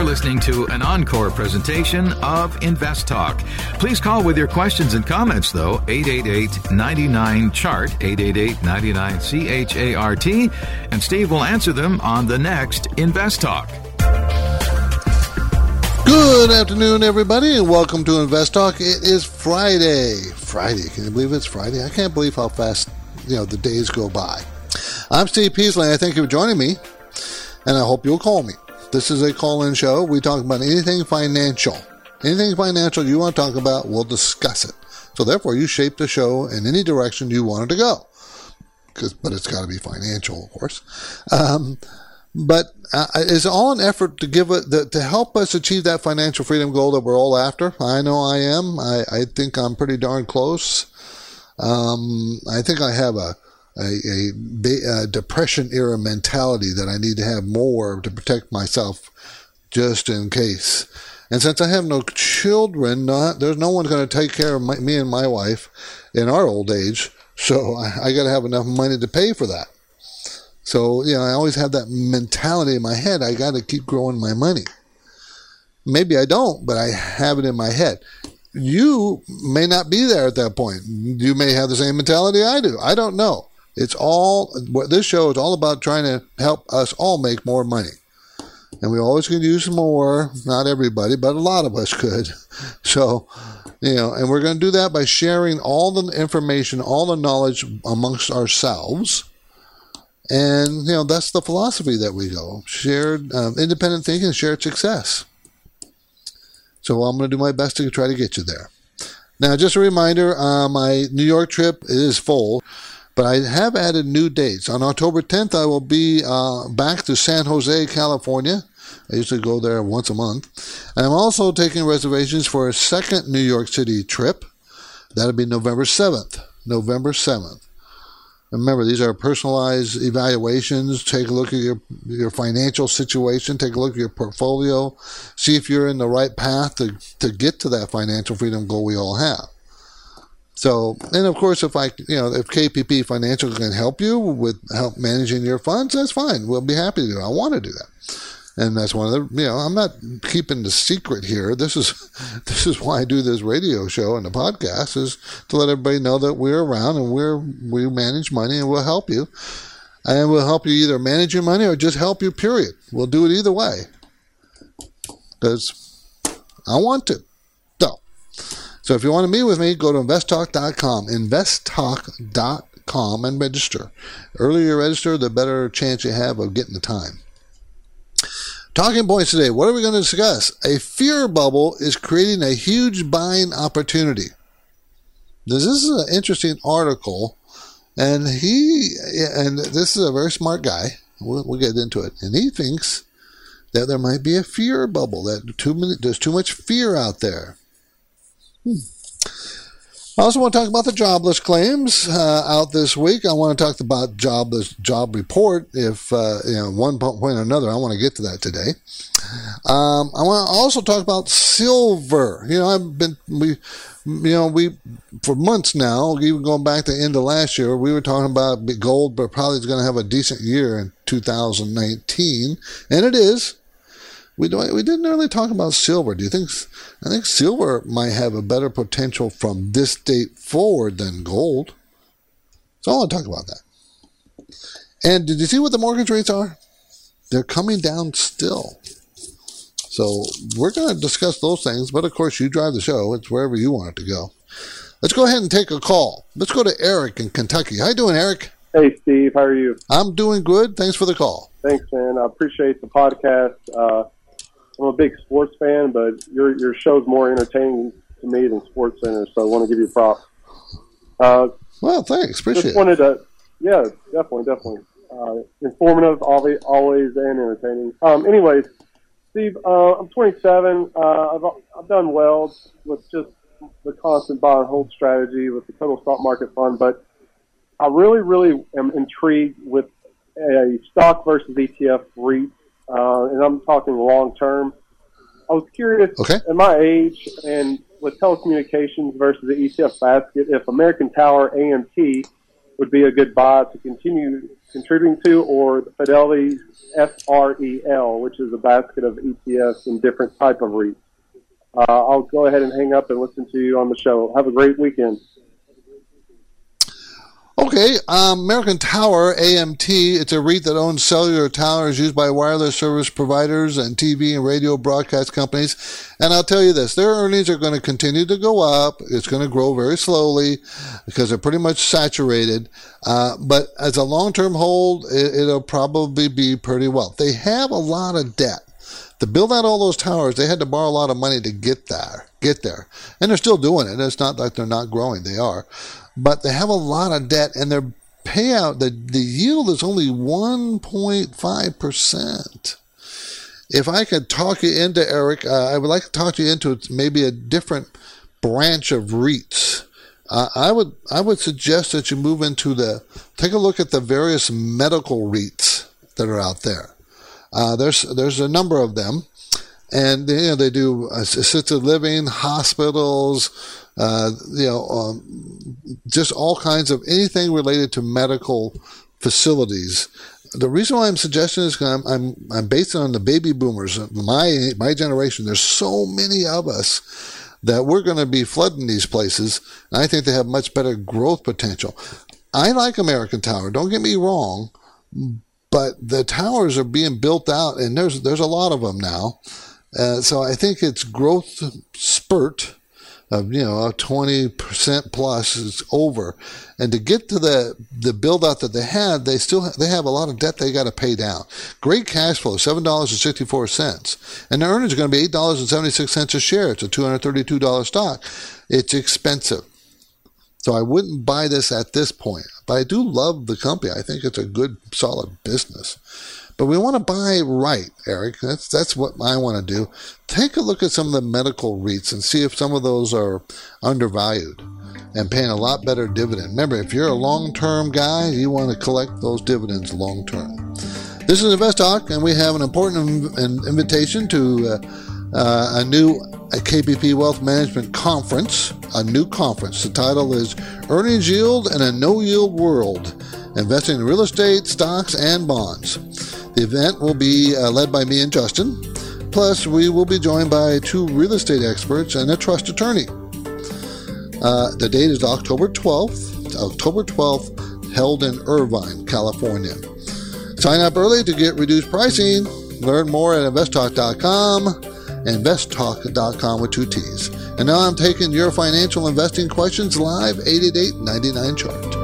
You're listening to an encore presentation of Invest Talk. Please call with your questions and comments, though, 888-99-CHART, 888-99-C-H-A-R-T, and Steve will answer them on the next Invest Talk. Good afternoon, everybody, and welcome to Invest Talk. It is Friday. Friday. Can you believe it's Friday? I can't believe how fast, you know, the days go by. I'm Steve Peasley. I thank you for joining me, and I hope you'll call me. This is a call-in show. We talk about anything financial. Anything financial you want to talk about, we'll discuss it. So therefore, you shape the show in any direction you want it to go. but it's got to be financial, of course. Um, but uh, it's all an effort to give it to help us achieve that financial freedom goal that we're all after. I know I am. I, I think I'm pretty darn close. Um, I think I have a a, a, a depression era mentality that I need to have more to protect myself just in case. And since I have no children, not, there's no one going to take care of my, me and my wife in our old age. So I, I got to have enough money to pay for that. So, you know, I always have that mentality in my head. I got to keep growing my money. Maybe I don't, but I have it in my head. You may not be there at that point. You may have the same mentality I do. I don't know. It's all what this show is all about trying to help us all make more money. And we always could use more, not everybody, but a lot of us could. So, you know, and we're going to do that by sharing all the information, all the knowledge amongst ourselves. And, you know, that's the philosophy that we go shared um, independent thinking, shared success. So I'm going to do my best to try to get you there. Now, just a reminder, uh, my New York trip is full. But I have added new dates. On October 10th, I will be uh, back to San Jose, California. I usually go there once a month. And I'm also taking reservations for a second New York City trip. That'll be November 7th. November 7th. Remember, these are personalized evaluations. Take a look at your, your financial situation. Take a look at your portfolio. See if you're in the right path to, to get to that financial freedom goal we all have. So, and of course, if I, you know, if KPP Financial can help you with help managing your funds, that's fine. We'll be happy to do. I want to do that, and that's one of the, you know, I'm not keeping the secret here. This is, this is why I do this radio show and the podcast is to let everybody know that we're around and we're we manage money and we'll help you, and we'll help you either manage your money or just help you. Period. We'll do it either way, because I want to. So if you want to meet with me, go to investtalk.com, investtalk.com, and register. The earlier you register, the better chance you have of getting the time. Talking points today. What are we going to discuss? A fear bubble is creating a huge buying opportunity. This is an interesting article, and he and this is a very smart guy. We'll, we'll get into it, and he thinks that there might be a fear bubble. That too many, there's too much fear out there. Hmm. I also want to talk about the jobless claims uh, out this week. I want to talk about jobless job report. If uh, you know one point or another, I want to get to that today. Um, I want to also talk about silver. You know, I've been we, you know, we for months now, even going back to the end of last year, we were talking about gold, but probably is going to have a decent year in 2019, and it is. We don't, we didn't really talk about silver. Do you think? I think silver might have a better potential from this date forward than gold. So I want to talk about that. And did you see what the mortgage rates are? They're coming down still. So we're going to discuss those things, but of course you drive the show. It's wherever you want it to go. Let's go ahead and take a call. Let's go to Eric in Kentucky. How you doing, Eric? Hey, Steve. How are you? I'm doing good. Thanks for the call. Thanks, man. I appreciate the podcast. Uh, I'm a big sports fan, but your your show's more entertaining to me than Sports Center, so I want to give you props. Uh, well, thanks. Appreciate just wanted to, yeah, definitely, definitely. Uh, informative, always, always, and entertaining. Um, anyways, Steve, uh, I'm 27. Uh, I've, I've done well with just the constant buy and hold strategy with the total stock market fund, but I really, really am intrigued with a stock versus ETF REIT uh, and I'm talking long term. I was curious Okay. at my age and with telecommunications versus the ETF basket, if American Tower AMT would be a good buy to continue contributing to, or the Fidelity FREL, which is a basket of ETFs and different type of REITs. Uh, I'll go ahead and hang up and listen to you on the show. Have a great weekend. Okay, um, American Tower AMT. It's a REIT that owns cellular towers used by wireless service providers and TV and radio broadcast companies. And I'll tell you this: their earnings are going to continue to go up. It's going to grow very slowly because they're pretty much saturated. Uh, but as a long-term hold, it, it'll probably be pretty well. They have a lot of debt to build out all those towers, they had to borrow a lot of money to get there, get there. And they're still doing it. It's not like they're not growing. They are. But they have a lot of debt and their payout, the, the yield is only 1.5%. If I could talk you into, Eric, uh, I would like to talk you into maybe a different branch of REITs. Uh, I would I would suggest that you move into the take a look at the various medical REITs that are out there. Uh, there's there's a number of them, and you know they do assisted living, hospitals, uh, you know, um, just all kinds of anything related to medical facilities. The reason why I'm suggesting is because I'm, I'm I'm based on the baby boomers, my my generation. There's so many of us that we're going to be flooding these places, and I think they have much better growth potential. I like American Tower. Don't get me wrong, but the towers are being built out, and there's there's a lot of them now. Uh, so I think its growth spurt of you know twenty percent plus is over, and to get to the the build out that they had, they still they have a lot of debt they got to pay down. Great cash flow, seven dollars and the earnings are going to be eight dollars and seventy six cents a share. It's a two hundred thirty two dollar stock. It's expensive. So I wouldn't buy this at this point. But I do love the company. I think it's a good, solid business. But we want to buy right, Eric. That's that's what I want to do. Take a look at some of the medical REITs and see if some of those are undervalued and paying a lot better dividend. Remember, if you're a long-term guy, you want to collect those dividends long-term. This is Invest Talk, and we have an important inv- invitation to uh, uh, a new a KPP Wealth Management Conference, a new conference. The title is Earnings Yield in a No Yield World Investing in Real Estate, Stocks, and Bonds. The event will be uh, led by me and Justin. Plus, we will be joined by two real estate experts and a trust attorney. Uh, the date is October 12th, October 12th, held in Irvine, California. Sign up early to get reduced pricing. Learn more at investtalk.com, investtalk.com with two T's. And now I'm taking your financial investing questions live, 888-99 chart.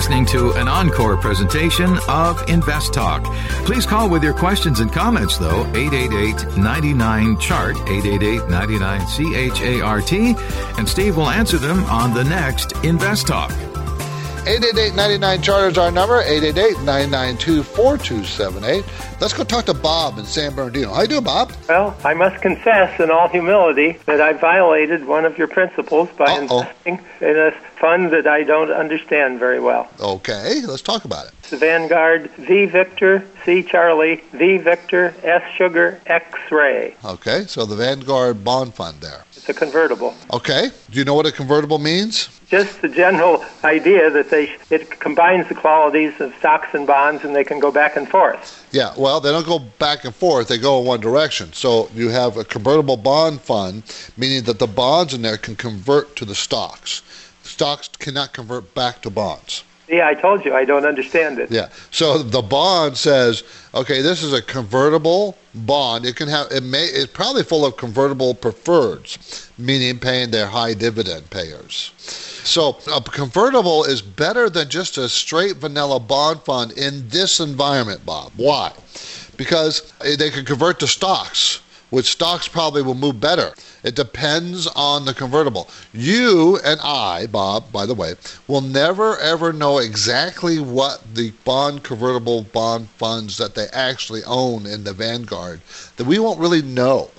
Listening to an encore presentation of Invest Talk. Please call with your questions and comments, though, 888 99 Chart, 888 99 C H A R T, and Steve will answer them on the next Invest Talk. 888-99 chart is our number, 888-992-4278. Let's go talk to Bob in San Bernardino. How you doing, Bob? Well, I must confess in all humility that I violated one of your principles by Uh-oh. investing in a fund that I don't understand very well. Okay, let's talk about it. It's the Vanguard V Victor, C Charlie, V Victor, S Sugar, X Ray. Okay, so the Vanguard Bond Fund there. It's a convertible. Okay, do you know what a convertible means? Just the general idea that they it combines the qualities of stocks and bonds and they can go back and forth. Yeah, well, they don't go back and forth, they go in one direction. So you have a convertible bond fund, meaning that the bonds in there can convert to the stocks. Stocks cannot convert back to bonds. Yeah, I told you I don't understand it. Yeah. So the bond says, okay, this is a convertible bond. It can have it may it's probably full of convertible preferreds, meaning paying their high dividend payers. So a convertible is better than just a straight vanilla bond fund in this environment, Bob. Why? Because eh, they can convert to stocks, which stocks probably will move better. It depends on the convertible. You and I, Bob, by the way, will never ever know exactly what the bond convertible bond funds that they actually own in the Vanguard, that we won't really know.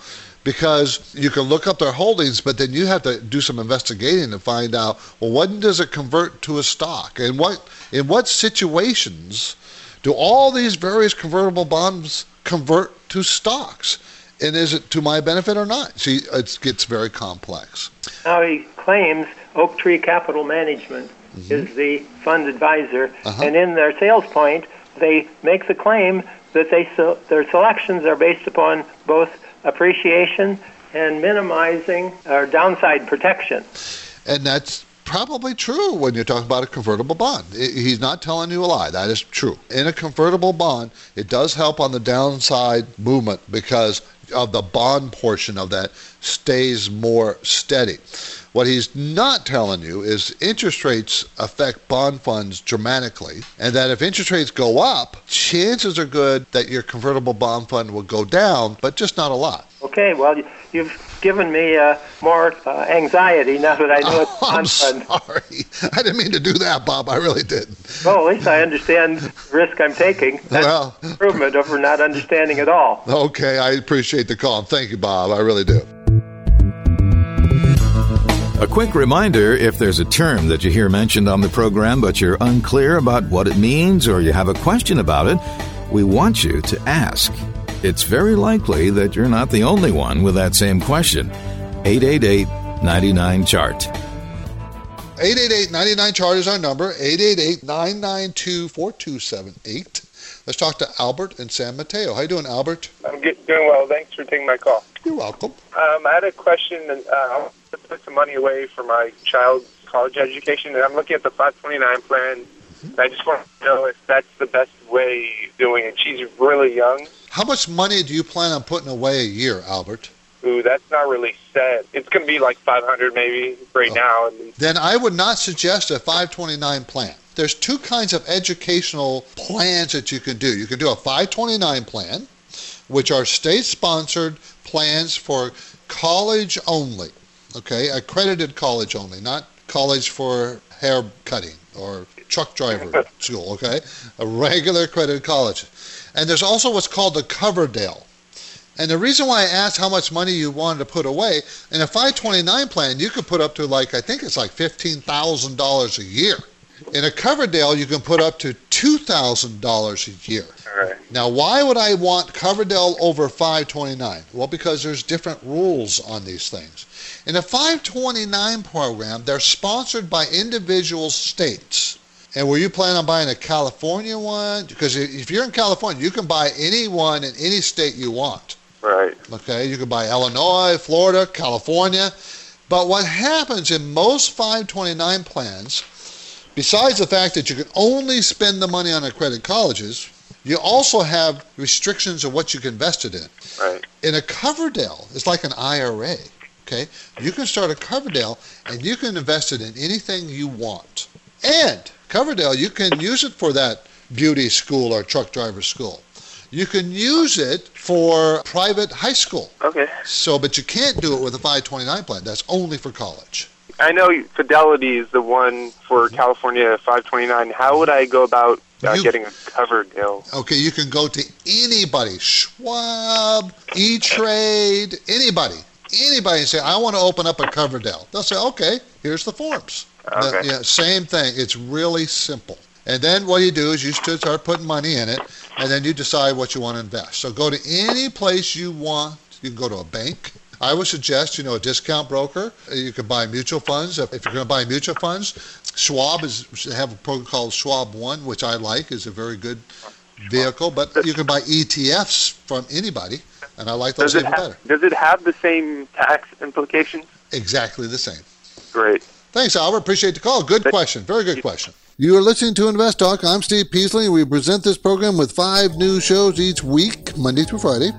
Because you can look up their holdings, but then you have to do some investigating to find out well when does it convert to a stock and what in what situations do all these various convertible bonds convert to stocks? And is it to my benefit or not? See, it gets very complex. Now he claims Oaktree Capital Management mm-hmm. is the fund advisor, uh-huh. and in their sales point, they make the claim that they so, their selections are based upon both appreciation and minimizing our downside protection. And that's probably true when you're talking about a convertible bond. He's not telling you a lie. That is true. In a convertible bond, it does help on the downside movement because of the bond portion of that stays more steady. What he's not telling you is interest rates affect bond funds dramatically, and that if interest rates go up, chances are good that your convertible bond fund will go down, but just not a lot. Okay, well, you've given me uh, more uh, anxiety now that I know it's bond I'm sorry. I didn't mean to do that, Bob. I really didn't. Well, at least I understand the risk I'm taking. That's well, improvement over not understanding at all. Okay, I appreciate the call. Thank you, Bob. I really do. A quick reminder if there's a term that you hear mentioned on the program but you're unclear about what it means or you have a question about it, we want you to ask. It's very likely that you're not the only one with that same question. 888 99 Chart. 888 99 Chart is our number 888 992 4278. Let's talk to Albert in San Mateo. How you doing, Albert? I'm doing well. Thanks for taking my call. You're welcome. Um, I had a question. Uh, I want to put some money away for my child's college education, and I'm looking at the 529 plan. Mm-hmm. I just want to know if that's the best way doing it. She's really young. How much money do you plan on putting away a year, Albert? Ooh, that's not really set. It's going to be like 500 maybe right oh. now. Then I would not suggest a 529 plan there's two kinds of educational plans that you can do. You can do a 529 plan, which are state sponsored plans for college only, okay, accredited college only, not college for hair cutting or truck driver school, okay, a regular accredited college. And there's also what's called the Coverdell. And the reason why I asked how much money you wanted to put away, in a 529 plan, you could put up to like, I think it's like $15,000 a year. In a Coverdell, you can put up to $2,000 a year. Now, why would I want Coverdell over 529? Well, because there's different rules on these things. In a 529 program, they're sponsored by individual states. And were you planning on buying a California one? Because if you're in California, you can buy any one in any state you want. Right. Okay, you can buy Illinois, Florida, California. But what happens in most 529 plans Besides the fact that you can only spend the money on accredited colleges, you also have restrictions of what you can invest it in. Right. In a Coverdell, it's like an IRA. Okay, you can start a Coverdell and you can invest it in anything you want. And Coverdell, you can use it for that beauty school or truck driver school. You can use it for private high school. Okay. So, but you can't do it with a 529 plan. That's only for college. I know Fidelity is the one for California 529. How would I go about uh, you, getting a Coverdell? Okay, you can go to anybody, Schwab, E Trade, anybody, anybody, and say, "I want to open up a Coverdell." They'll say, "Okay, here's the forms." Okay. The, yeah, same thing. It's really simple. And then what you do is you start putting money in it, and then you decide what you want to invest. So go to any place you want. You can go to a bank. I would suggest, you know, a discount broker. You can buy mutual funds. If you're going to buy mutual funds, Schwab is have a program called Schwab One, which I like, is a very good vehicle. But you can buy ETFs from anybody, and I like those does even have, better. Does it have the same tax implications? Exactly the same. Great. Thanks, Albert. Appreciate the call. Good question. Very good question. You are listening to Invest Talk. I'm Steve Peasley. We present this program with five new shows each week, Monday through Friday,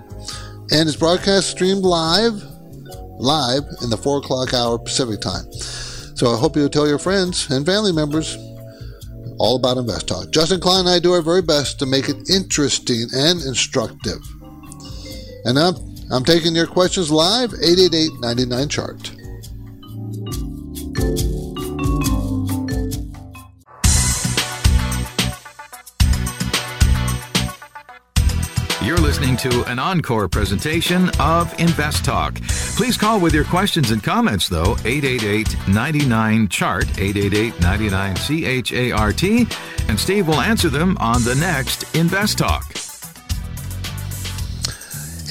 and it's broadcast streamed live live in the 4 o'clock hour Pacific time. So I hope you'll tell your friends and family members all about Invest Talk. Justin Klein and I do our very best to make it interesting and instructive. And I'm, I'm taking your questions live, 888 99 chart. Listening to an encore presentation of Invest Talk. Please call with your questions and comments, though, 888 99 Chart, 888 99 C H A R T, and Steve will answer them on the next Invest Talk.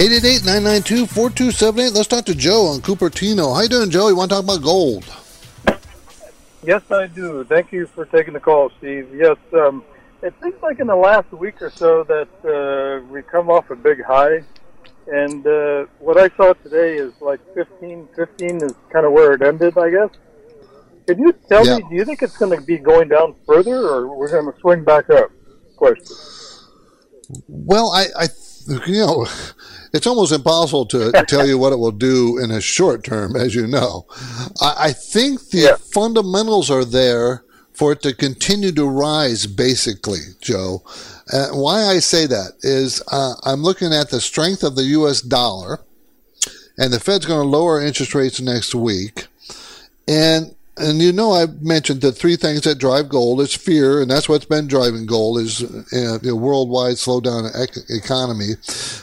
888-992-4278. Let's talk to Joe on Cupertino. How you doing, Joe? You want to talk about gold? Yes, I do. Thank you for taking the call, Steve. Yes, um, it seems like in the last week or so that uh, we come off a big high, and uh, what I saw today is like 15, 15 is kind of where it ended, I guess. Can you tell Yeah. me, do you think it's going to be going down further, or we're going to swing back up? Question. Well, I, I, you know, it's almost impossible to tell you what it will do in a short term, as you know. I, I think the Yeah. fundamentals are there for it to continue to rise, basically, Joe. Uh, why I say that is uh, I'm looking at the strength of the U.S. dollar, and the Fed's going to lower interest rates next week. And and you know I mentioned the three things that drive gold is fear, and that's what's been driving gold is uh, the worldwide slowdown ec- economy.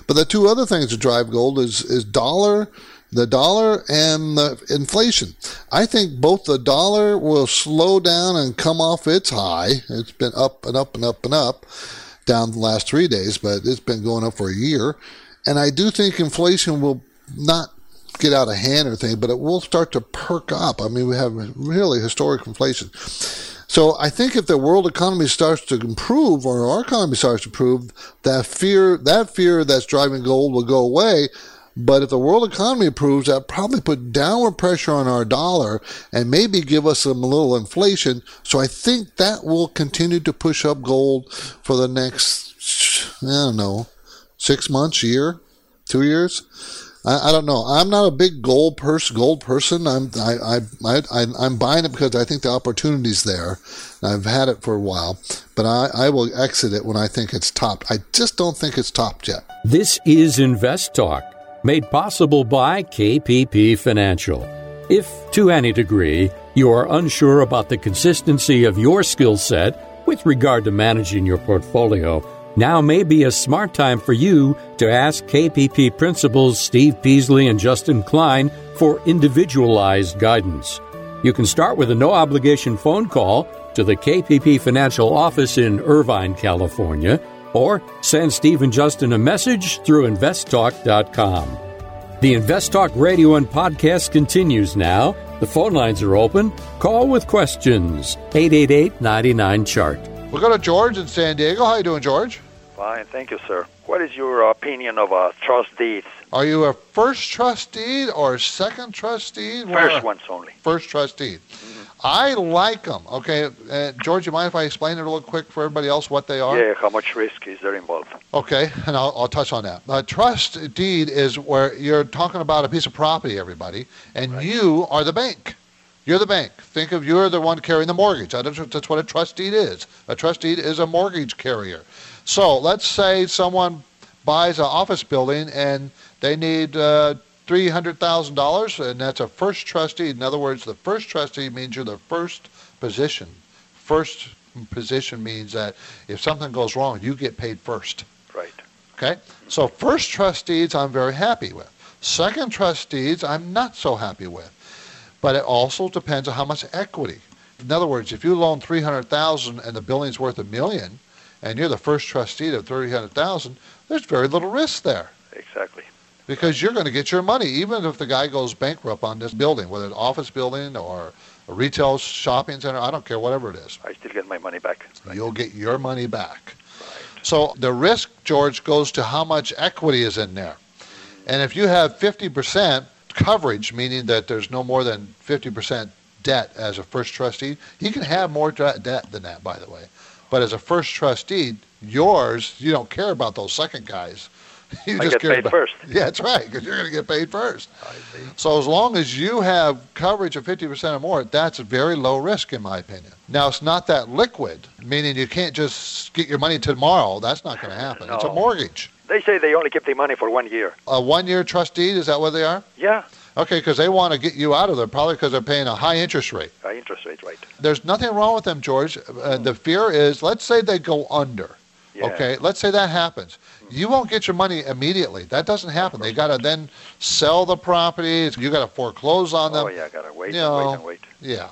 But the two other things that drive gold is is dollar, the dollar, and the inflation. I think both the dollar will slow down and come off its high. It's been up and up and up and up down the last three days, but it's been going up for a year. And I do think inflation will not get out of hand or thing, but it will start to perk up. I mean, we have really historic inflation. So I think if the world economy starts to improve or our economy starts to improve, that fear, that fear that's driving gold will go away. But if the world economy improves, that probably put downward pressure on our dollar and maybe give us some little inflation. So I think that will continue to push up gold for the next, I don't know, six months, year, two years. I, I don't know. I'm not a big gold purse gold person. I'm I, I, I, I'm buying it because I think the opportunity's there. I've had it for a while, but I, I will exit it when I think it's topped. I just don't think it's topped yet. This is Invest Talk, made possible by KPP Financial. If, to any degree, you are unsure about the consistency of your skill set with regard to managing your portfolio, now may be a smart time for you to ask KPP principals Steve Peasley and Justin Klein for individualized guidance. You can start with a no obligation phone call to the KPP Financial office in Irvine, California, or send Steve and Justin a message through investtalk.com. The Invest Talk radio and podcast continues now. The phone lines are open. Call with questions. 888 99 Chart. We'll go to George in San Diego. How you doing, George? Fine, thank you, sir. What is your opinion of uh, trust deeds? Are you a first trust deed or a second trust deed? First ones only. First trust deed. I like them. Okay, uh, George, you mind if I explain it a little quick for everybody else what they are? Yeah, how much risk is there involved? Okay, and I'll, I'll touch on that. A trust deed is where you're talking about a piece of property, everybody, and you are the bank. You're the bank. Think of you're the one carrying the mortgage. That's that's what a trust deed is. A trust deed is a mortgage carrier. So let's say someone buys an office building and they need uh, three hundred thousand dollars, and that's a first trust deed. In other words, the first trust deed means you're the first position. First position means that if something goes wrong, you get paid first. Right. Okay? So first trust deeds I'm very happy with. Second trust deeds I'm not so happy with. But it also depends on how much equity. In other words, if you loan 300,000 and the building's worth a million and you're the first trust deed of 300,000, there's very little risk there Exactly. Because you're going to get your money even if the guy goes bankrupt on this building, whether it's office building or a retail shopping center, I don't care whatever it is. I still get my money back. You'll get your money back. So the risk, George, goes to how much equity is in there. And if you have 50% coverage, meaning that there's no more than 50% debt as a first trust deed, you can have more debt than that, by the way. But as a first trust deed, yours, you don't care about those second guys. You I just get paid about, first. Yeah, that's right, because you're going to get paid first. I see. So as long as you have coverage of 50% or more, that's very low risk in my opinion. Now it's not that liquid, meaning you can't just get your money tomorrow. That's not going to happen. It's a mortgage. They say they only keep the money for one year. A one-year trust deed, is that what they are? Yeah, Okay, because they want to get you out of there, probably because they're paying a high interest rate. uh, interest rate, right. There's nothing wrong with them, George. Uh, the fear is, let's say they go under. Yeah. Okay, let's say that happens. You won't get your money immediately. That doesn't happen. They got to then sell the properties. You got to foreclose on them. Oh yeah, gotta wait You and know, wait and wait. Yeah.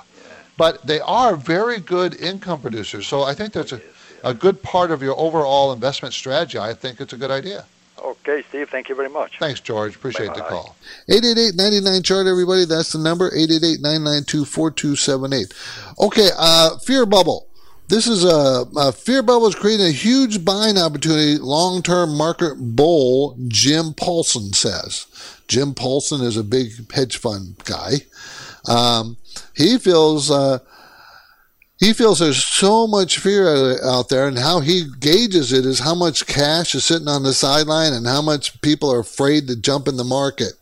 But they are very good income producers. So I think that's a, a good part of your overall investment strategy. I think it's a good idea. Okay, Steve, thank you very much. Thanks, George. Appreciate the Bye-bye. call. 888-99-CHART, everybody. That's the number, 888-992-4278. Okay, uh, fear bubble. This is a, a fear bubble is creating a huge buying opportunity, long-term market bull, Jim Paulson says. Jim Paulson is a big hedge fund guy. Um, he feels uh, he feels there's so much fear out there, and how he gauges it is how much cash is sitting on the sideline and how much people are afraid to jump in the market.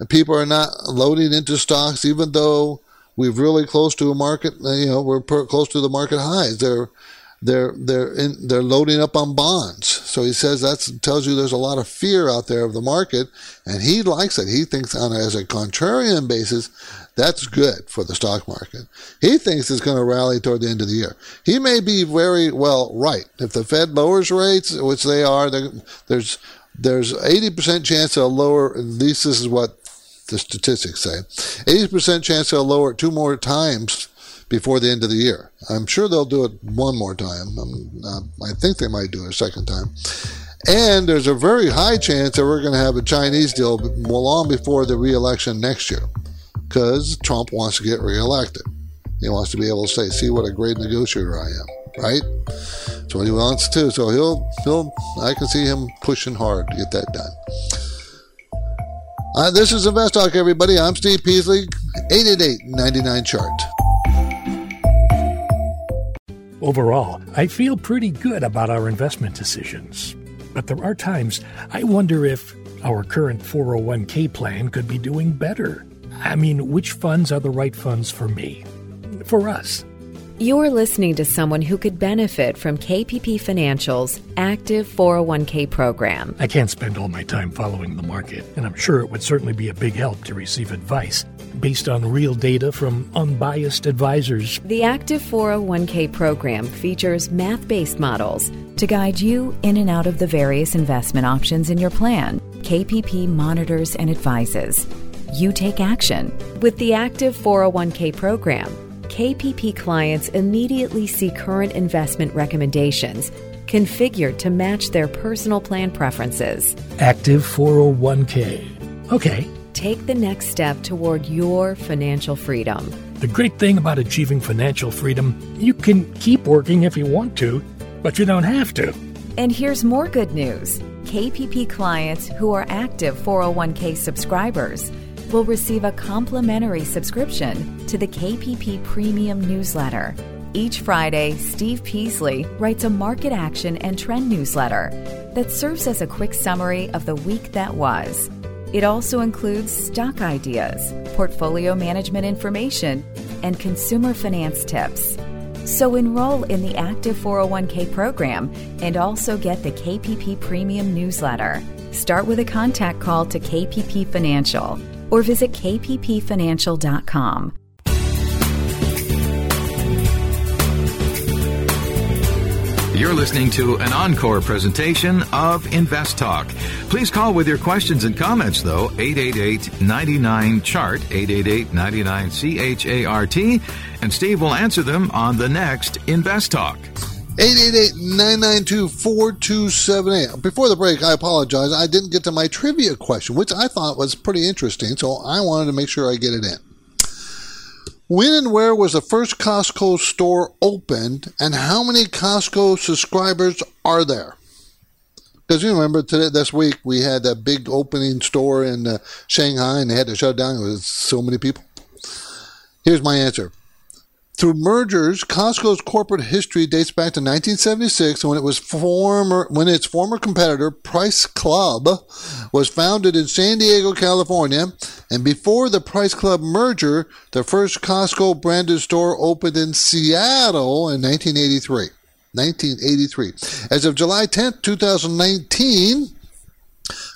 And people are not loading into stocks, even though we're really close to a market. Uh, you know, we're per, close to the market highs. They're they're they're in, they're loading up on bonds. So he says that tells you there's a lot of fear out there of the market, and he likes it. He thinks on a, as a contrarian basis, that's good for the stock market. He thinks it's going to rally toward the end of the year. He may be very well right. If the Fed lowers rates, which they are, there's there's 80% chance they'll lower. At least this is what the statistics say. 80% chance they'll lower it two more times before the end of the year. I'm sure they'll do it one more time. Uh, I think they might do it a second time. And there's a very high chance that we're going to have a Chinese deal long before the reelection next year because Trump wants to get reelected. He wants to be able to say, see what a great negotiator I am, right? That's what he wants to. So he'll, he'll, I can see him pushing hard to get that done. Uh, this is Invest Talk, everybody. I'm Steve Peasley, 888-99-CHART. Overall, I feel pretty good about our investment decisions. But there are times I wonder if our current 401k plan could be doing better. I mean, which funds are the right funds for me? For us. You're listening to someone who could benefit from KPP Financial's active 401k program. I can't spend all my time following the market, and I'm sure it would certainly be a big help to receive advice based on real data from unbiased advisors. The active 401k program features math based models to guide you in and out of the various investment options in your plan. KPP monitors and advises. You take action. With the active 401k program, KPP clients immediately see current investment recommendations configured to match their personal plan preferences. Active 401k. Okay. Take the next step toward your financial freedom. The great thing about achieving financial freedom, you can keep working if you want to, but you don't have to. And here's more good news KPP clients who are active 401k subscribers will receive a complimentary subscription to the KPP Premium newsletter. Each Friday, Steve Peasley writes a market action and trend newsletter that serves as a quick summary of the week that was. It also includes stock ideas, portfolio management information, and consumer finance tips. So enroll in the Active 401k program and also get the KPP Premium newsletter. Start with a contact call to KPP Financial or visit kppfinancial.com. You're listening to an encore presentation of Invest Talk. Please call with your questions and comments, though, 888-99-CHART, 888-99-C-H-A-R-T, and Steve will answer them on the next Invest Talk. 888-992-4278. Before the break, I apologize. I didn't get to my trivia question, which I thought was pretty interesting, so I wanted to make sure I get it in. When and where was the first Costco store opened, and how many Costco subscribers are there? Because you remember today, this week, we had that big opening store in uh, Shanghai, and they had to shut down. Was so many people. Here's my answer. Through mergers, Costco's corporate history dates back to 1976 when it was former when its former competitor Price Club was founded in San Diego, California, and before the Price Club merger, the first Costco branded store opened in Seattle in 1983. 1983. As of July 10, 2019,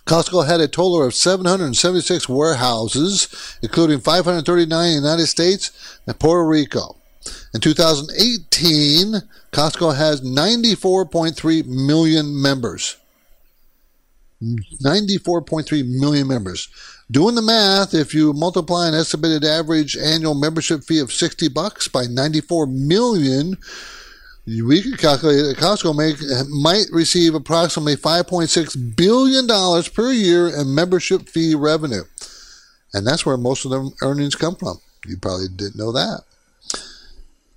Costco had a total of 776 warehouses, including 539 in the United States and Puerto Rico. In 2018, Costco has 94.3 million members. 94.3 million members. Doing the math, if you multiply an estimated average annual membership fee of 60 bucks by 94 million, we could calculate that Costco make, might receive approximately $5.6 billion per year in membership fee revenue. And that's where most of their earnings come from. You probably didn't know that.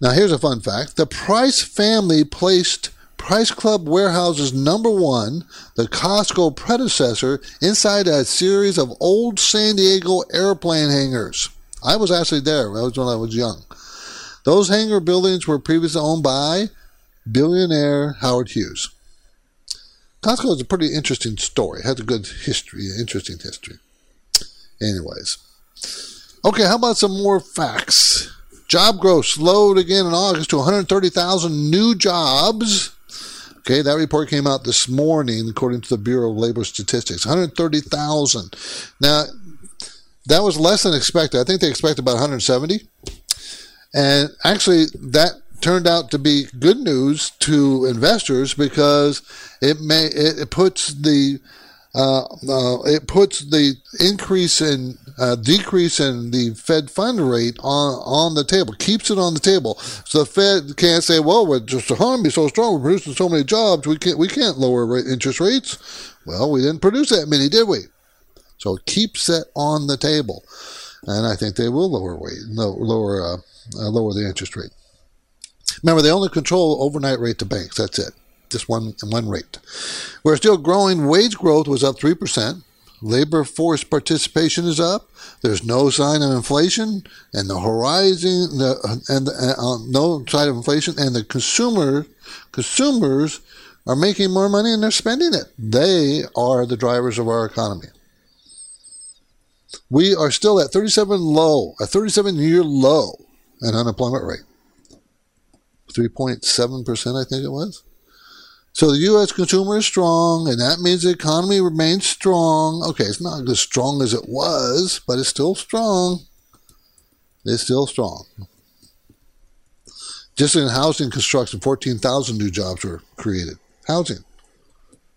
Now, here's a fun fact the Price family placed Price Club Warehouse's number one, the Costco predecessor, inside a series of old San Diego airplane hangars. I was actually there. That was when I was young. Those hangar buildings were previously owned by billionaire Howard Hughes. Costco is a pretty interesting story. It has a good history, interesting history. Anyways. Okay, how about some more facts? Job growth slowed again in August to 130,000 new jobs. Okay, that report came out this morning, according to the Bureau of Labor Statistics. 130,000. Now, that was less than expected. I think they expected about 170. And actually, that turned out to be good news to investors because it may it, it puts the uh, uh, it puts the increase in uh, decrease in the Fed fund rate on on the table, keeps it on the table. So the Fed can't say, "Well, we're just economy so strong, we're producing so many jobs, we can't we can't lower interest rates." Well, we didn't produce that many, did we? So it keeps it on the table, and I think they will lower rate, lower uh, uh, lower the interest rate. Remember, they only control overnight rate to banks. That's it just one in one rate. We're still growing. Wage growth was up three percent. Labor force participation is up. There's no sign of inflation, and the horizon the, and the, uh, no sign of inflation, and the consumer consumers are making more money and they're spending it. They are the drivers of our economy. We are still at 37 low, a 37 year low in unemployment rate. 3.7%, I think it was. So the U.S. consumer is strong, and that means the economy remains strong. Okay, it's not as strong as it was, but it's still strong. It's still strong. Just in housing construction, 14,000 new jobs were created. Housing.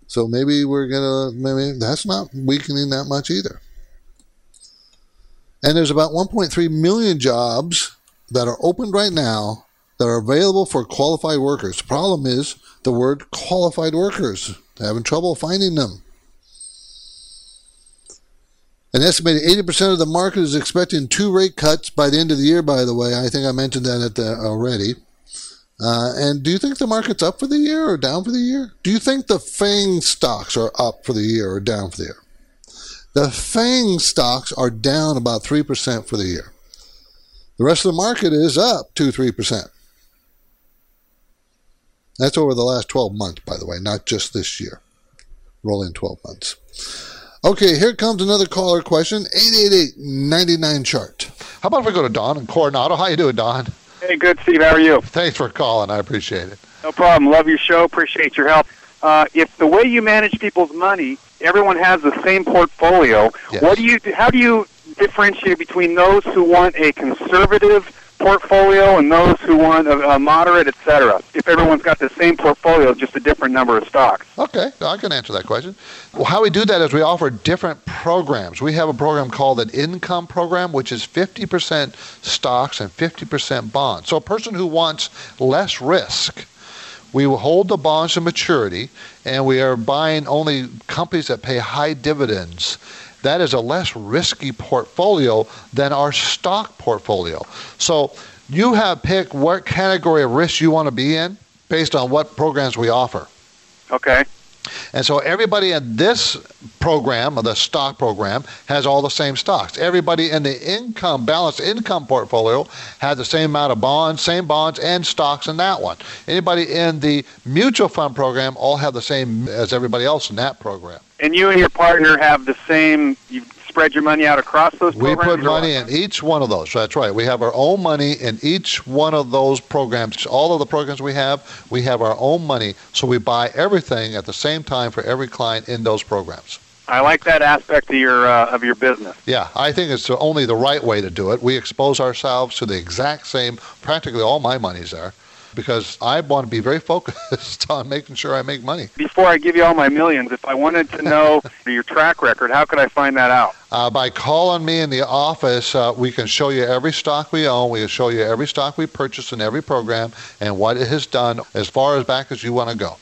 So maybe we're going to, maybe that's not weakening that much either. And there's about 1.3 million jobs that are open right now that are available for qualified workers. The problem is the word qualified workers. Having trouble finding them. An estimated 80% of the market is expecting two rate cuts by the end of the year, by the way. I think I mentioned that at the, already. Uh, and do you think the market's up for the year or down for the year? Do you think the FANG stocks are up for the year or down for the year? The FANG stocks are down about 3% for the year. The rest of the market is up 2 3%. That's over the last 12 months, by the way, not just this year. Rolling 12 months. Okay, here comes another caller question. 888-99 chart. How about if we go to Don in Coronado? How you doing, Don? Hey, good, Steve. How are you? Thanks for calling. I appreciate it. No problem. Love your show. Appreciate your help. Uh, if the way you manage people's money, everyone has the same portfolio, yes. what do you? How do you differentiate between those who want a conservative portfolio and those who want a, a moderate, et cetera. If everyone's got the same portfolio, just a different number of stocks. Okay, I can answer that question. Well, how we do that is we offer different programs. We have a program called an income program, which is 50% stocks and 50% bonds. So a person who wants less risk, we will hold the bonds to maturity, and we are buying only companies that pay high dividends that is a less risky portfolio than our stock portfolio. So you have picked what category of risk you want to be in based on what programs we offer. Okay. And so everybody in this program, or the stock program, has all the same stocks. Everybody in the income balanced income portfolio has the same amount of bonds, same bonds and stocks in that one. Anybody in the mutual fund program all have the same as everybody else in that program. And you and your partner have the same. You spread your money out across those programs. we put money in each one of those. That's right. We have our own money in each one of those programs. All of the programs we have, we have our own money. So we buy everything at the same time for every client in those programs. I like that aspect of your uh, of your business. Yeah, I think it's only the right way to do it. We expose ourselves to the exact same. Practically all my money's there because I want to be very focused on making sure I make money. Before I give you all my millions, if I wanted to know your track record, how could I find that out? Uh, by calling me in the office, uh, we can show you every stock we own. We can show you every stock we purchased in every program and what it has done as far as back as you want to go.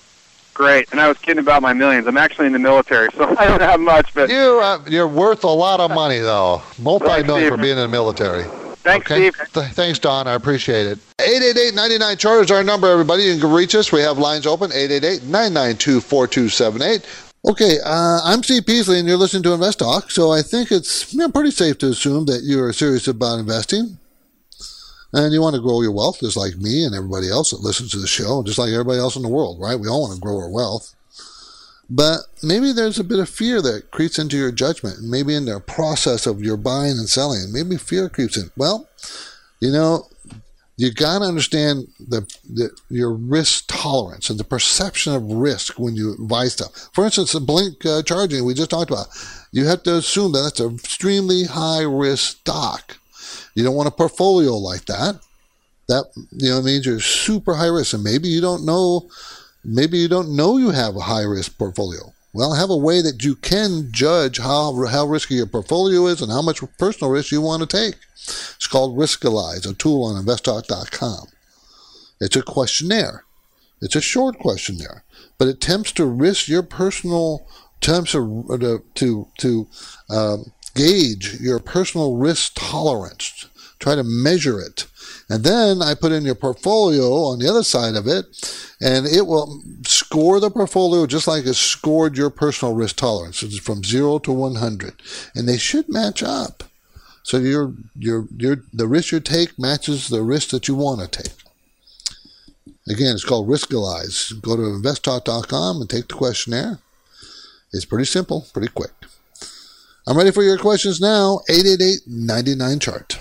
Great, and I was kidding about my millions. I'm actually in the military, so I don't have much. But you, uh, you're worth a lot of money, though. Multi-million for being in the military. Thanks, okay? Steve. Th- thanks, Don. I appreciate it. 888-99 chart is our number, everybody. You can reach us. We have lines open, 888-992-4278. Okay, uh, I'm Steve Peasley, and you're listening to Invest Talk. So I think it's you know, pretty safe to assume that you're serious about investing, and you want to grow your wealth, just like me and everybody else that listens to the show, just like everybody else in the world, right? We all want to grow our wealth. But maybe there's a bit of fear that creeps into your judgment, maybe in the process of your buying and selling. Maybe fear creeps in. Well, you know, you got to understand the, the, your risk tolerance and the perception of risk when you buy stuff. For instance, the blink uh, charging we just talked about, you have to assume that that's an extremely high risk stock. You don't want a portfolio like that. That you know means you're super high risk, and maybe you don't know Maybe you don't know you have a high risk portfolio. Well, have a way that you can judge how, how risky your portfolio is and how much personal risk you want to take. It's called Riskalyze, a tool on investtalk.com. It's a questionnaire. It's a short questionnaire, but it attempts to risk your personal, attempts to, to, to um, gauge your personal risk tolerance, try to measure it and then I put in your portfolio on the other side of it, and it will score the portfolio just like it scored your personal risk tolerance. It's from zero to 100. And they should match up. So your, your, your, the risk you take matches the risk that you want to take. Again, it's called Riskalyze. Go to investtalk.com and take the questionnaire. It's pretty simple, pretty quick. I'm ready for your questions now. 888 99 chart.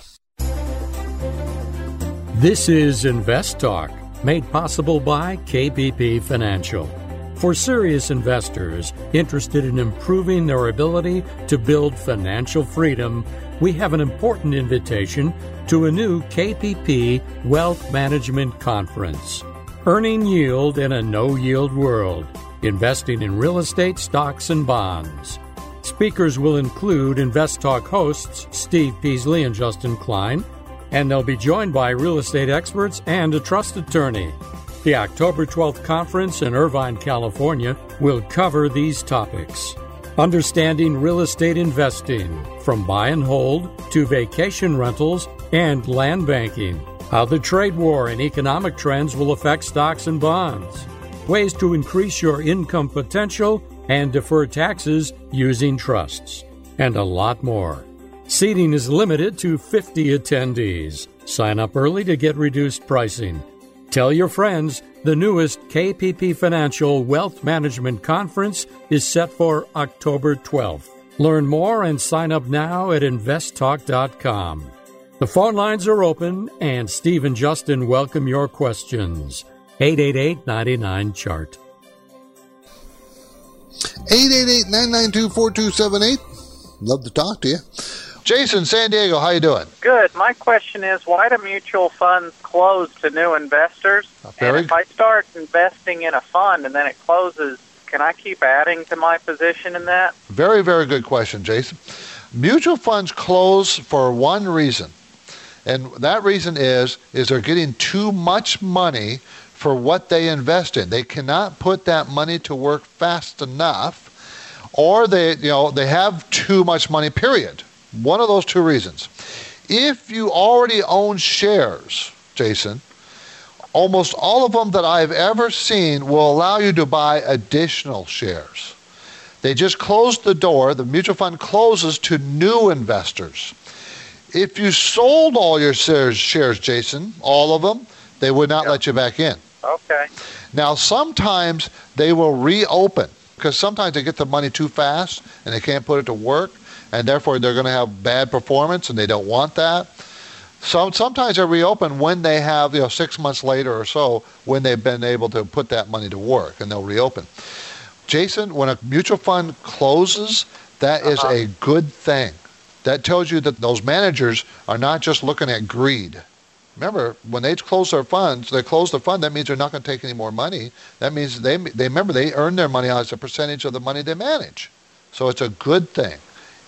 This is Invest Talk, made possible by KPP Financial. For serious investors interested in improving their ability to build financial freedom, we have an important invitation to a new KPP Wealth Management Conference. Earning yield in a no yield world, investing in real estate, stocks, and bonds. Speakers will include Invest Talk hosts Steve Peasley and Justin Klein and they'll be joined by real estate experts and a trust attorney. The October 12th conference in Irvine, California will cover these topics. Understanding real estate investing, from buy and hold to vacation rentals and land banking. How the trade war and economic trends will affect stocks and bonds. Ways to increase your income potential and defer taxes using trusts. And a lot more. Seating is limited to 50 attendees. Sign up early to get reduced pricing. Tell your friends the newest KPP Financial Wealth Management Conference is set for October 12th. Learn more and sign up now at investtalk.com. The phone lines are open, and Steve and Justin welcome your questions. 888 99 Chart. 888 992 4278. Love to talk to you. Jason, San Diego, how you doing? Good. My question is, why do mutual funds close to new investors? Very and if I start investing in a fund and then it closes, can I keep adding to my position in that? Very, very good question, Jason. Mutual funds close for one reason, and that reason is is they're getting too much money for what they invest in. They cannot put that money to work fast enough, or they you know they have too much money. Period. One of those two reasons. If you already own shares, Jason, almost all of them that I've ever seen will allow you to buy additional shares. They just close the door, the mutual fund closes to new investors. If you sold all your shares, shares Jason, all of them, they would not yep. let you back in. Okay. Now, sometimes they will reopen because sometimes they get the money too fast and they can't put it to work and therefore they're going to have bad performance, and they don't want that. So sometimes they reopen when they have, you know, six months later or so, when they've been able to put that money to work, and they'll reopen. Jason, when a mutual fund closes, That is uh-huh. a good thing. That tells you that those managers are not just looking at greed. Remember, when they close their funds, they close the fund. That means they're not going to take any more money. That means they they remember they earn their money as a percentage of the money they manage. So it's a good thing.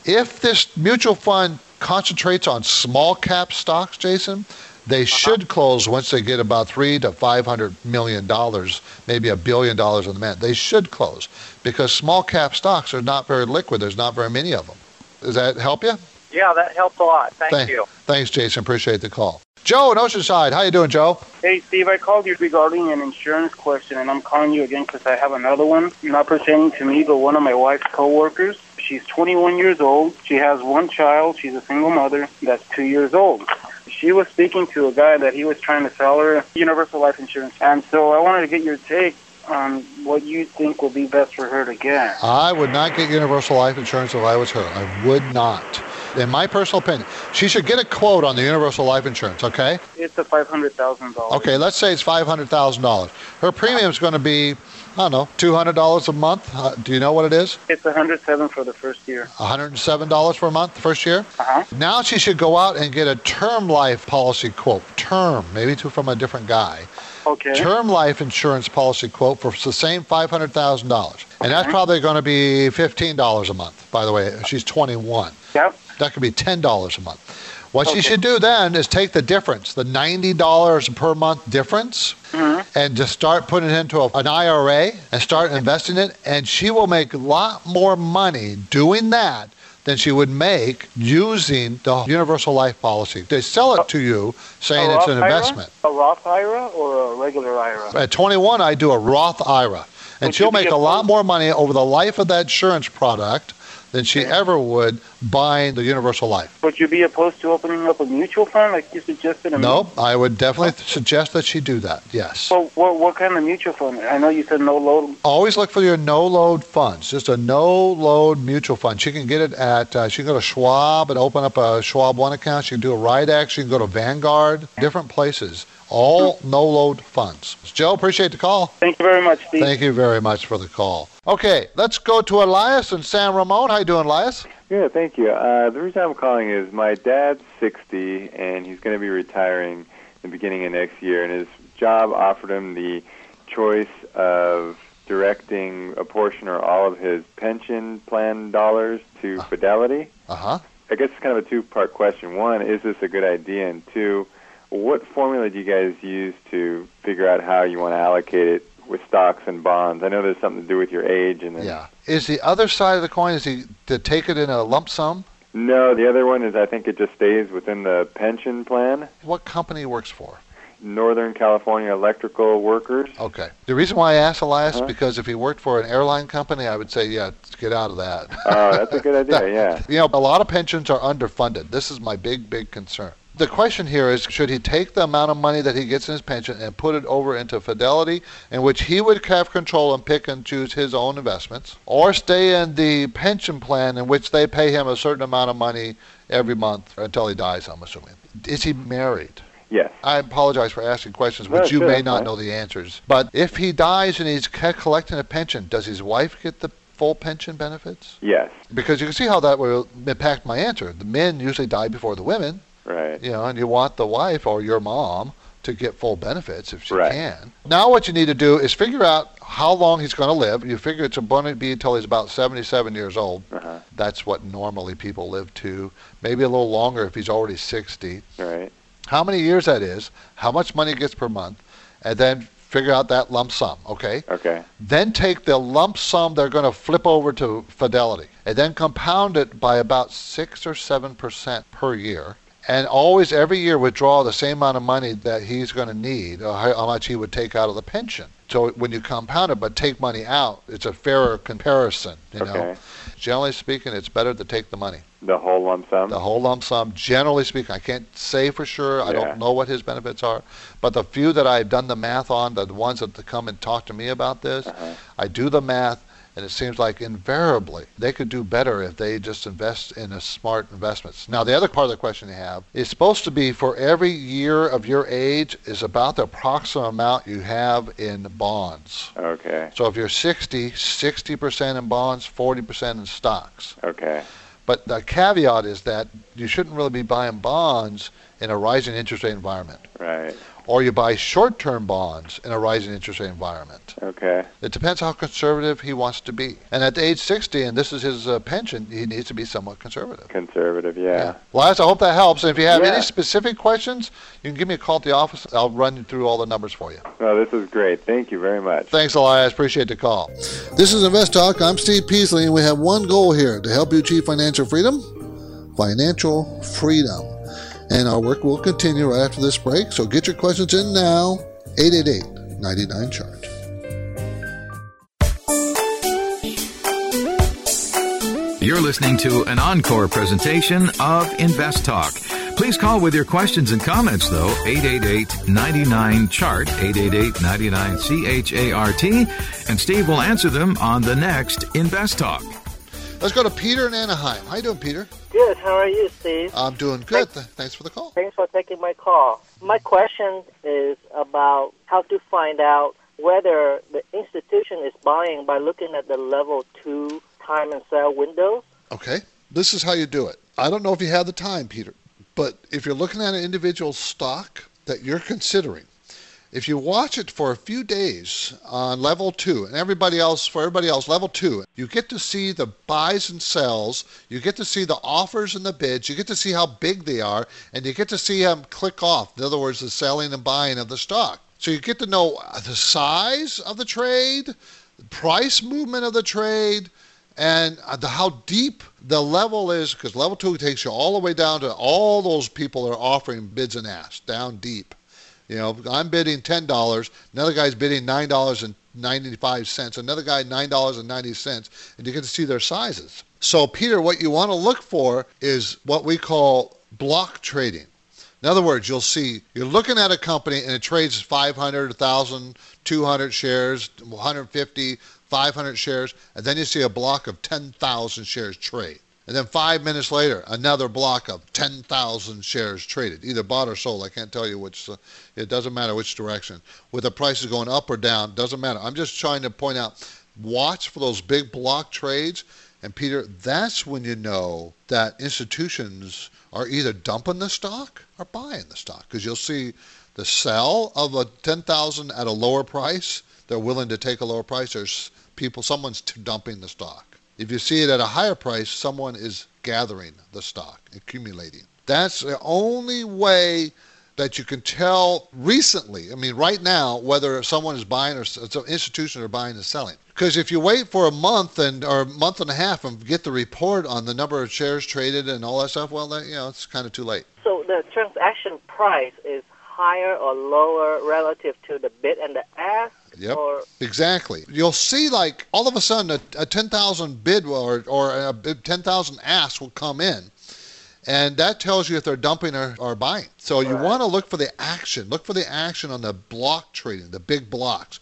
If this mutual fund concentrates on small cap stocks, Jason, they uh-huh. should close once they get about three to five hundred million dollars, maybe a billion dollars in the man. They should close because small cap stocks are not very liquid. There's not very many of them. Does that help you? Yeah, that helps a lot. Thank, Thank- you. Thanks, Jason. Appreciate the call. Joe in Oceanside. How you doing, Joe? Hey, Steve, I called you regarding an insurance question, and I'm calling you again because I have another one, not pertaining to me, but one of my wife's coworkers. She's 21 years old. She has one child. She's a single mother that's two years old. She was speaking to a guy that he was trying to sell her universal life insurance, and so I wanted to get your take on what you think will be best for her to get. I would not get universal life insurance if I was her. I would not. In my personal opinion, she should get a quote on the universal life insurance, okay? It's a $500,000. Okay, let's say it's $500,000. Her premium is going to be, I don't know, $200 a month. Uh, do you know what it is? It's 107 for the first year. $107 per month the first year. Uh-huh. Now she should go out and get a term life policy quote. Term, maybe to, from a different guy. Okay. Term life insurance policy quote for the same $500,000. And that's probably going to be $15 a month, by the way. She's 21. Yep. That could be $10 a month. What she Okay. should do then is take the difference, the $90 per month difference, mm-hmm. and just start putting it into a, an IRA and start investing it. And she will make a lot more money doing that than she would make using the universal life policy. They sell it oh. to you saying it's an IRA? investment. A Roth IRA or a regular IRA? At 21, I do a Roth IRA, and Would she'll you make a lot more money over the life of that insurance product than she ever would buying the universal life. Would you be opposed to opening up a mutual fund like you suggested? No, I would definitely suggest that she do that. Yes. So what, what kind of mutual fund? I know you said no load. Always look for your no-load funds. Just a no-load mutual fund. She can get it at. Uh, she can go to Schwab and open up a Schwab One account. She can do a Rydex. She can go to Vanguard. Different places. All no-load funds. Joe, appreciate the call. Thank you very much, Steve. Thank you very much for the call. Okay, let's go to Elias and San Ramon. How you doing, Elias? Yeah, thank you. Uh, the reason I'm calling is my dad's 60, and he's going to be retiring in the beginning of next year, and his job offered him the choice of directing a portion or all of his pension plan dollars to Fidelity. Uh huh. I guess it's kind of a two-part question. One, is this a good idea? And two, what formula do you guys use to figure out how you want to allocate it with stocks and bonds? I know there's something to do with your age, and then Yeah. Is the other side of the coin is he to take it in a lump sum? No, the other one is I think it just stays within the pension plan. What company works for? Northern California Electrical Workers. Okay. The reason why I asked Elias Uh-huh. because if he worked for an airline company, I would say, yeah, get out of that. Oh, that's a good idea, yeah. You know, a lot of pensions are underfunded. This is my big, big concern. The question here is should he take the amount of money that he gets in his pension and put it over into Fidelity, in which he would have control and pick and choose his own investments, or stay in the pension plan in which they pay him a certain amount of money every month until he dies, I'm assuming? Is he married? Yes. I apologize for asking questions No, which you sure, may not fine. know the answers. But if he dies and he's collecting a pension, does his wife get the full pension benefits? Yes. Because you can see how that will impact my answer. The men usually die before the women, Right. you know, and you want the wife or your mom to get full benefits if she can. Now, what you need to do is figure out how long he's going to live. You figure it's going to be until he's about 77 years old. Uh-huh. That's what normally people live to. Maybe a little longer if he's already 60 Right. how many years that is, how much money he gets per month, and then figure out that lump sum, okay? Okay. Then take the lump sum they're going to flip over to Fidelity, and then compound it by about 6 or 7% per year. And always, every year, withdraw the same amount of money that he's going to need, or how much he would take out of the pension. So when you compound it, but take money out, it's a fairer comparison, you know? Okay. Generally speaking, it's better to take the money. The whole lump sum? The whole lump sum, generally speaking. I can't say for sure. I don't know what his benefits are. But the few that I've done the math on, the ones that come and talk to me about this, Uh-huh. I do the math, And it seems like invariably they could do better if they just invest in a smart investments. Now, the other part of the question you have is supposed to be for every year of your age is about the approximate amount you have in bonds. Okay. So if you're 60, 60% in bonds, 40% in stocks. Okay. But the caveat is that you shouldn't really be buying bonds in a rising interest rate environment. Right. Or you buy short term bonds in a rising interest rate environment. Okay. It depends how conservative he wants to be. And at age 60, and this is his uh, pension, he needs to be somewhat conservative. Conservative, yeah. Well, I hope that helps. And if you have Yeah. any specific questions, you can give me a call at the office. I'll run you through all the numbers for you. Well, this is great. Thank you very much. Thanks, Elias. Appreciate the call. This is Invest Talk. I'm Steve Peasley, and we have one goal here to help you achieve financial freedom. Financial freedom. And our work will continue right after this break. So get your questions in now. 888 99 Chart. You're listening to an encore presentation of Invest Talk. Please call with your questions and comments, though, 888 99 Chart, 888 99 CHART, and Steve will answer them on the next Invest Talk. Let's go to Peter in Anaheim. How you doing, Peter? Good. How are you, Steve? I'm doing good. Th- Thanks for the call. Thanks for taking my call. My question is about how to find out whether the institution is buying by looking at the level two time and sell windows. Okay. This is how you do it. I don't know if you have the time, Peter, but if you're looking at an individual stock that you're considering, if you watch it for a few days on level two, and everybody else, for everybody else, level two, you get to see the buys and sells, you get to see the offers and the bids, you get to see how big they are, and you get to see them click off. In other words, the selling and buying of the stock. So you get to know the size of the trade, the price movement of the trade, and uh, the, how deep the level is, because level two takes you all the way down to all those people that are offering bids and asks, down deep. You know, I'm bidding ten dollars, another guy's bidding nine dollars and ninety-five cents, another guy nine dollars and ninety cents, and you get to see their sizes. So, Peter, what you want to look for is what we call block trading. In other words, you'll see you're looking at a company and it trades 500, 1,000, 200 shares, 150, 500 shares, and then you see a block of 10,000 shares trade. And then five minutes later, another block of 10,000 shares traded, either bought or sold. I can't tell you which, uh, it doesn't matter which direction. With the prices going up or down, doesn't matter. I'm just trying to point out, watch for those big block trades. And Peter, that's when you know that institutions are either dumping the stock or buying the stock. Because you'll see the sell of a 10,000 at a lower price, they're willing to take a lower price. There's people, someone's dumping the stock. If you see it at a higher price, someone is gathering the stock, accumulating. That's the only way that you can tell recently, I mean, right now, whether someone is buying or so institution are buying and selling. Because if you wait for a month and or a month and a half and get the report on the number of shares traded and all that stuff, well, then, you know, it's kind of too late. So the transaction price is higher or lower relative to the bid and the ask? Yep. Or Exactly. You'll see, like, all of a sudden, a, a 10,000 bid or, or a 10,000 ask will come in. And that tells you if they're dumping or, or buying. So you want to look for the action. Look for the action on the block trading, the big blocks.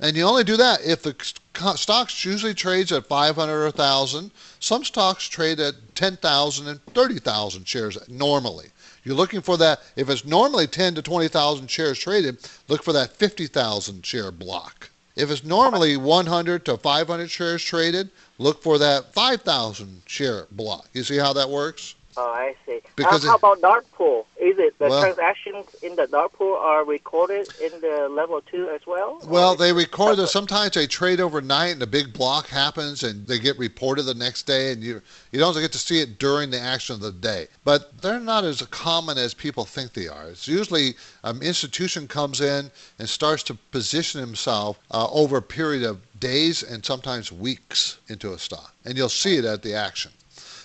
And you only do that if the st- stocks usually trades at 500 or 1,000. Some stocks trade at 10,000 and 30,000 shares normally. You're looking for that. If it's normally 10 to 20,000 shares traded, look for that 50,000 share block. If it's normally 100 to 500 shares traded, look for that 5,000 share block. You see how that works? Oh, I see. Because how, about dark pool? Is it the Well- transactions in the dark pool are recorded in the level two as well? Well, they record that sometimes they trade overnight and a big block happens and they get reported the next day and you you don't get to see it during the action of the day. But they're not as common as people think they are. It's usually an institution comes in and starts to position himself uh, over a period of days and sometimes weeks into a stock. And you'll see it at the action.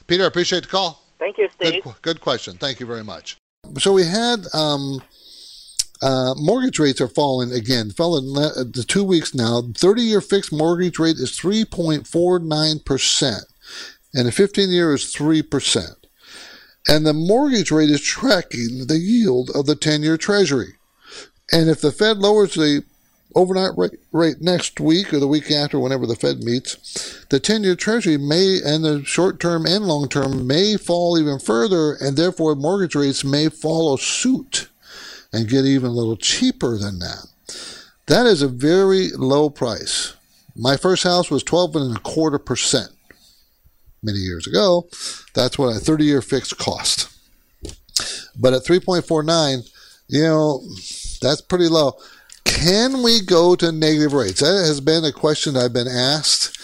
Peter, I appreciate the call. Thank you, Good, Steve. qu- good question. Thank you very much. So we had um, uh, mortgage rates are falling again. Fell in le- uh, the two weeks now. Thirty-year fixed mortgage rate is three point four nine percent, and the fifteen-year is three percent. And the mortgage rate is tracking the yield of the ten-year Treasury. And if the Fed lowers the overnight rate, rate next week or the week after, whenever the Fed meets, the 10 year Treasury may, and the short term and long term, may fall even further, and therefore mortgage rates may follow suit and get even a little cheaper than that. That is a very low price. My first house was 12 and a quarter percent many years ago. That's what a 30 year fixed cost. But at 3.49, you know, that's pretty low. Can we go to negative rates? That has been a question I've been asked.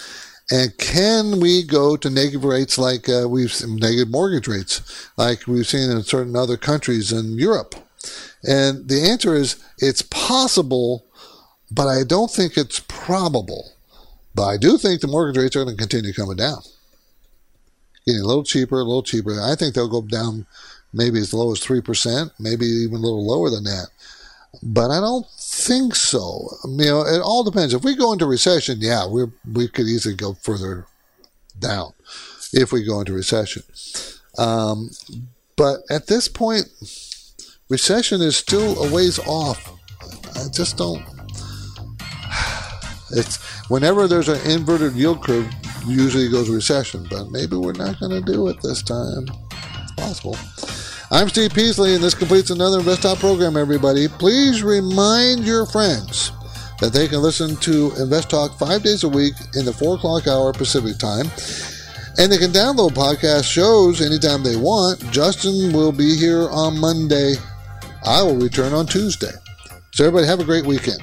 And can we go to negative rates like uh, we've seen negative mortgage rates, like we've seen in certain other countries in Europe? And the answer is it's possible, but I don't think it's probable. But I do think the mortgage rates are going to continue coming down. Getting a little cheaper, a little cheaper. I think they'll go down maybe as low as 3%, maybe even a little lower than that. But I don't think so. You know, it all depends. If we go into recession, yeah, we we could easily go further down if we go into recession. Um, but at this point, recession is still a ways off. I just don't. It's whenever there's an inverted yield curve, usually goes recession. But maybe we're not going to do it this time. It's possible. I'm Steve Peasley, and this completes another Invest Talk program, everybody. Please remind your friends that they can listen to Invest Talk five days a week in the 4 o'clock hour Pacific time. And they can download podcast shows anytime they want. Justin will be here on Monday. I will return on Tuesday. So, everybody, have a great weekend.